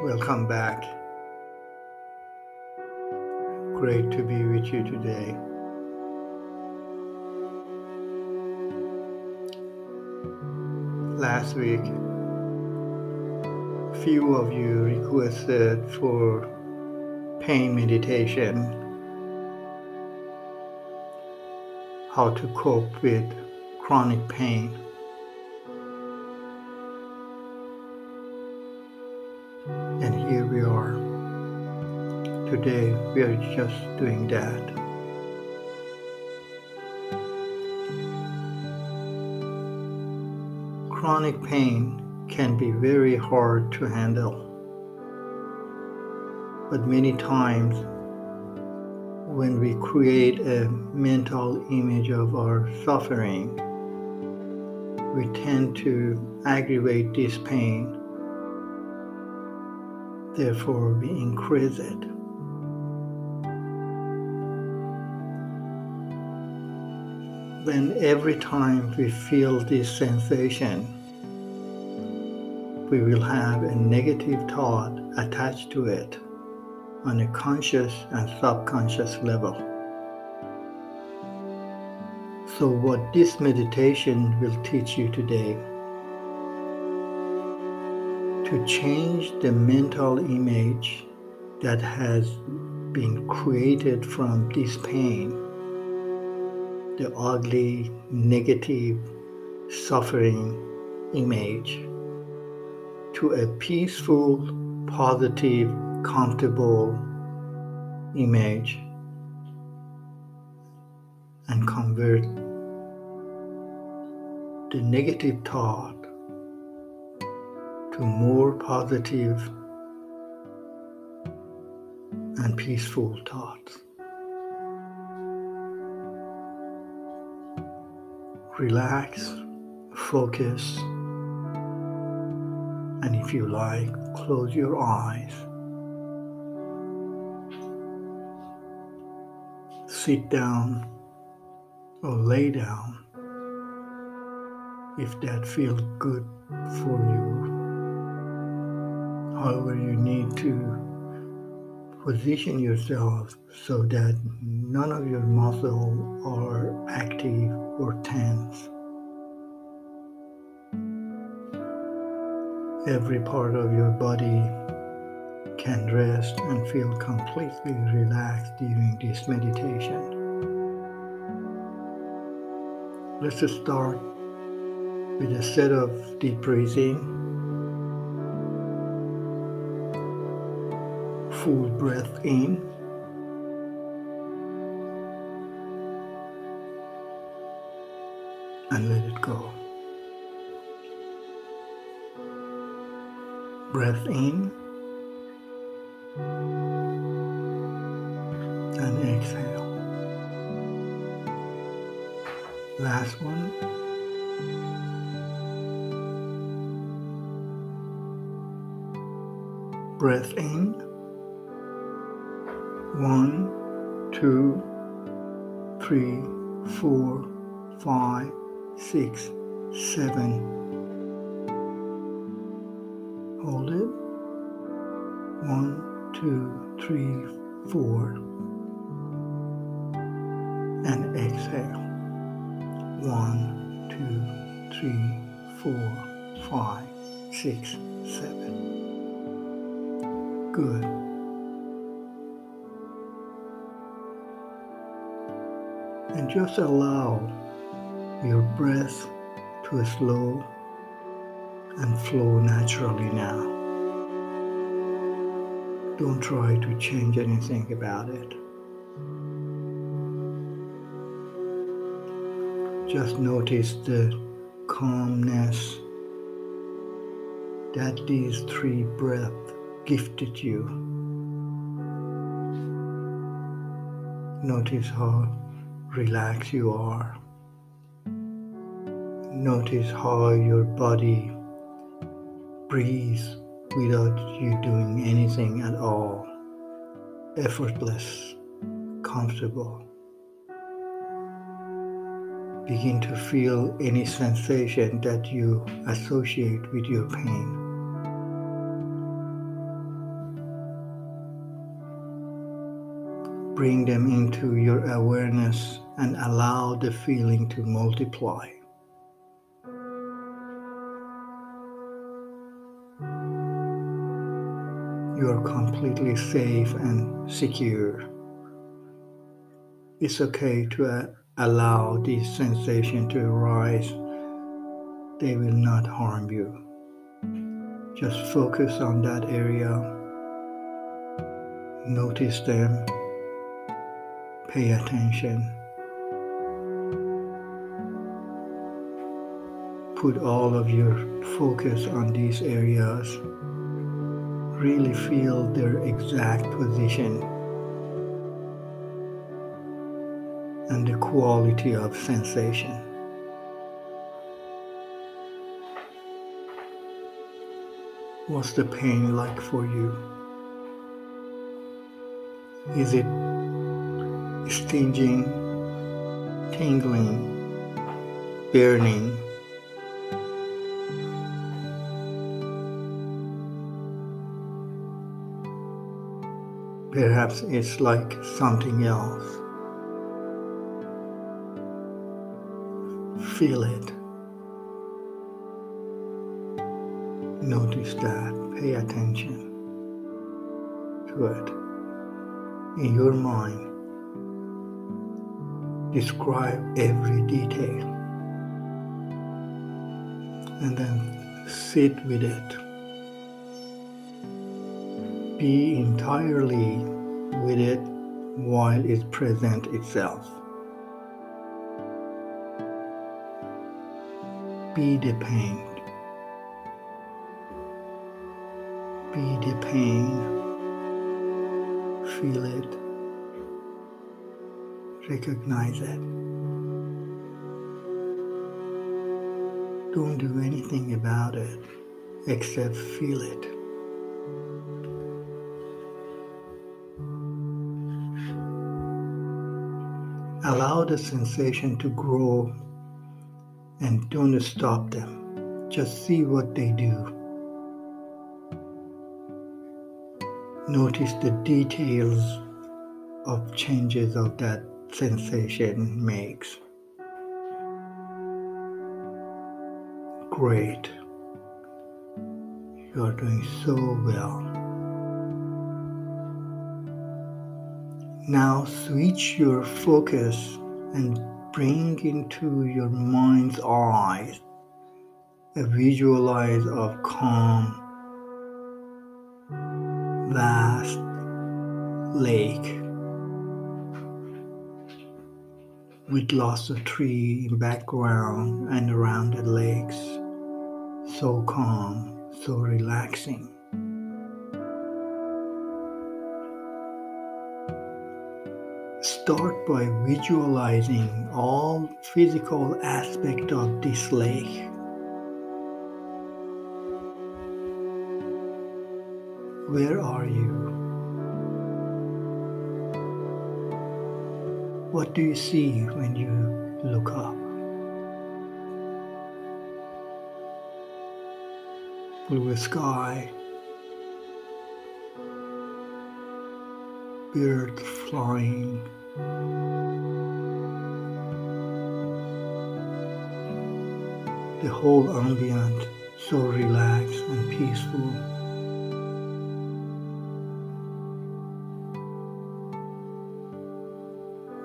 Welcome back. Great to be with you today. Last week, few of you requested for pain meditation, how to cope with chronic pain. And here we are. Today we are just doing that. Chronic pain can be very hard to handle. But many times, when we create a mental image of our suffering, we tend to aggravate this pain therefore we increase it. When every time we feel this sensation, we will have a negative thought attached to it on a conscious and subconscious level. So, what this meditation will teach you today to change the mental image that has been created from this pain, the ugly, negative, suffering image, to a peaceful, positive, comfortable image and convert the negative thought to more positive and peaceful thoughts. Relax, focus, and if you like, close your eyes. Sit down or lay down if that feels good for you. However, you need to position yourself so that none of your muscles are active or tense. Every part of your body can rest and feel completely relaxed during this meditation. Let's start with a set of deep breathing. Full breath in. And let it go. Breath in and exhale. Last one. Breath in. One, two, three, four, five, six, seven. Hold it. One, two, three, four. And exhale. One, two, three, four, five, six, seven. Good. And just allow your breath to slow and flow naturally now. Don't try to change anything about it. Just notice the calmness that these three breaths gifted you. Notice how relax you are. Notice how your body breathes without you doing anything at all. Effortless, comfortable. begin to feel any sensation that you associate with your pain. Bring them into your awareness and allow the feeling to multiply. You are completely safe and secure. It's okay to uh, allow these sensations to arise. They will not harm you. Just focus on that area. Notice them. Pay attention. Put all of your focus on these areas. Really feel their exact position. and the quality of sensation. What's the pain like for you? Is it stinging, tingling, burning? Perhaps it's like something else. Feel it. Notice that. Pay attention to it. In your mind, describe every detail and then sit with it. Be entirely with it while it presents itself. Be the pain. Be the pain. Feel it. Recognize it. Don't do anything about it except feel it. Allow the sensation to grow and don't stop them. Just see what they do. Notice the details of changes of that sensation makes. Great. You are doing so well. Now switch your focus and bring into your mind's eye a visualize of calm, vast lake with lots of tree in background and around the lakes. So calm, so relaxing. Start by visualizing all physical aspect of this lake. Where are you? What do you see when you look up? Blue sky, birds flying. The whole ambient so relaxed and peaceful.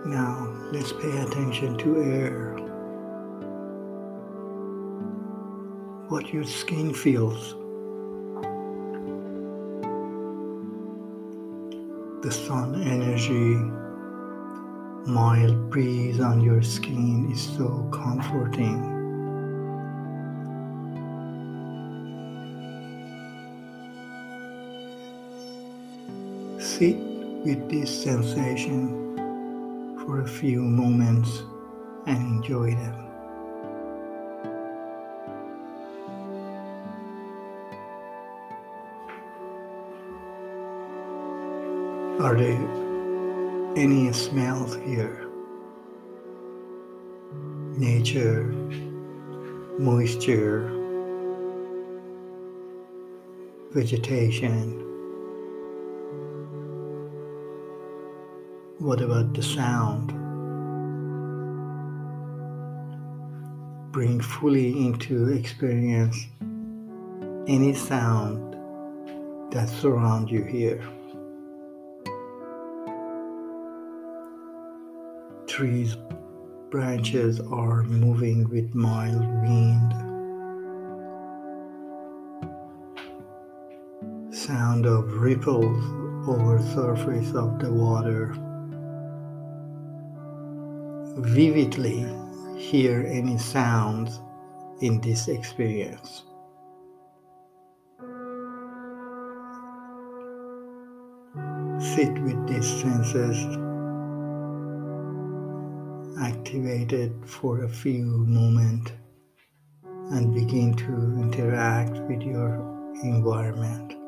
Now let's pay attention to air. What your skin feels. the sun energy, mild breeze on your skin is so comforting. Sit with this sensation for a few moments and enjoy them. Are there any smells here? nature, moisture, vegetation. What about the sound? Bring fully into experience any sound that surrounds you here. Trees branches are moving with mild wind. Sound of ripples over surface of the water. Vividly hear any sounds in this experience. Sit with these senses activated for a few moments and begin to interact with your environment.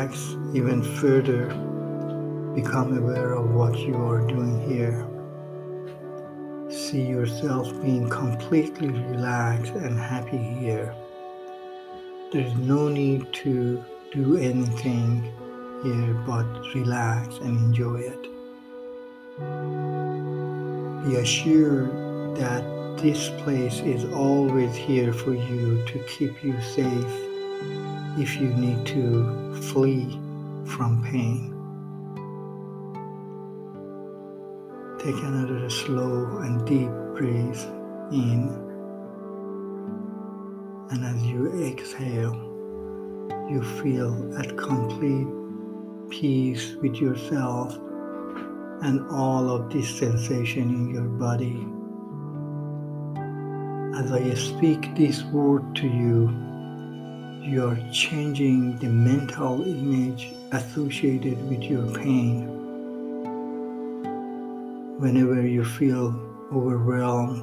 Relax even further Become aware of what you are doing here. See yourself being completely relaxed and happy here. There's no need to do anything here but relax and enjoy it. Be assured that this place is always here for you to keep you safe if you need to flee from pain. Take another slow and deep breath in. And as you exhale, you feel at complete peace with yourself and all of this sensation in your body. As I speak this word to you, you are changing the mental image associated with your pain whenever you feel overwhelmed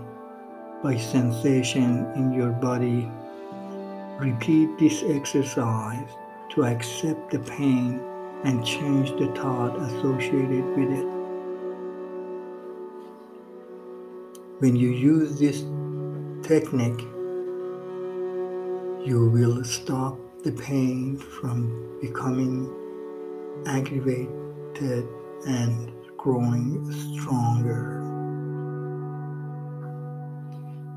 by sensation in your body, repeat this exercise to accept the pain and change the thought associated with it. When you use this technique, you will stop the pain from becoming aggravated and growing stronger.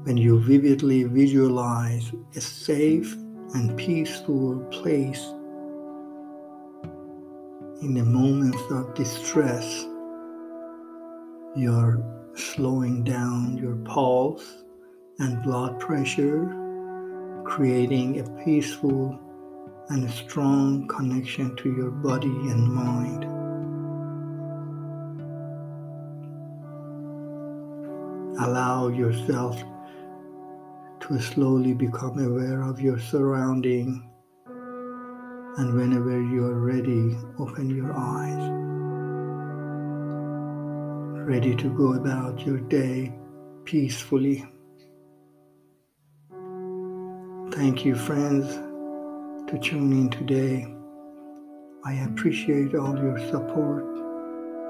When you vividly visualize a safe and peaceful place in the moments of distress, you're slowing down your pulse and blood pressure, creating a peaceful and strong connection to your body and mind. allow yourself to slowly become aware of your surrounding and whenever you are ready open your eyes ready to go about your day peacefully thank you friends to tune in today i appreciate all your support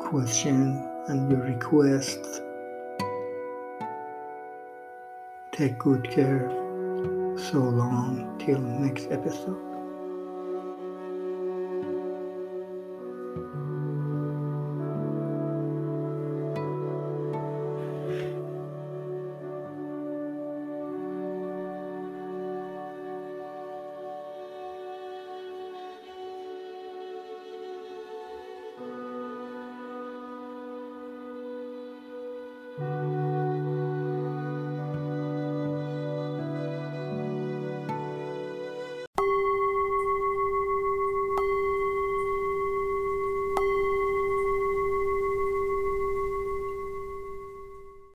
questions and your requests Take good care. So long till next episode.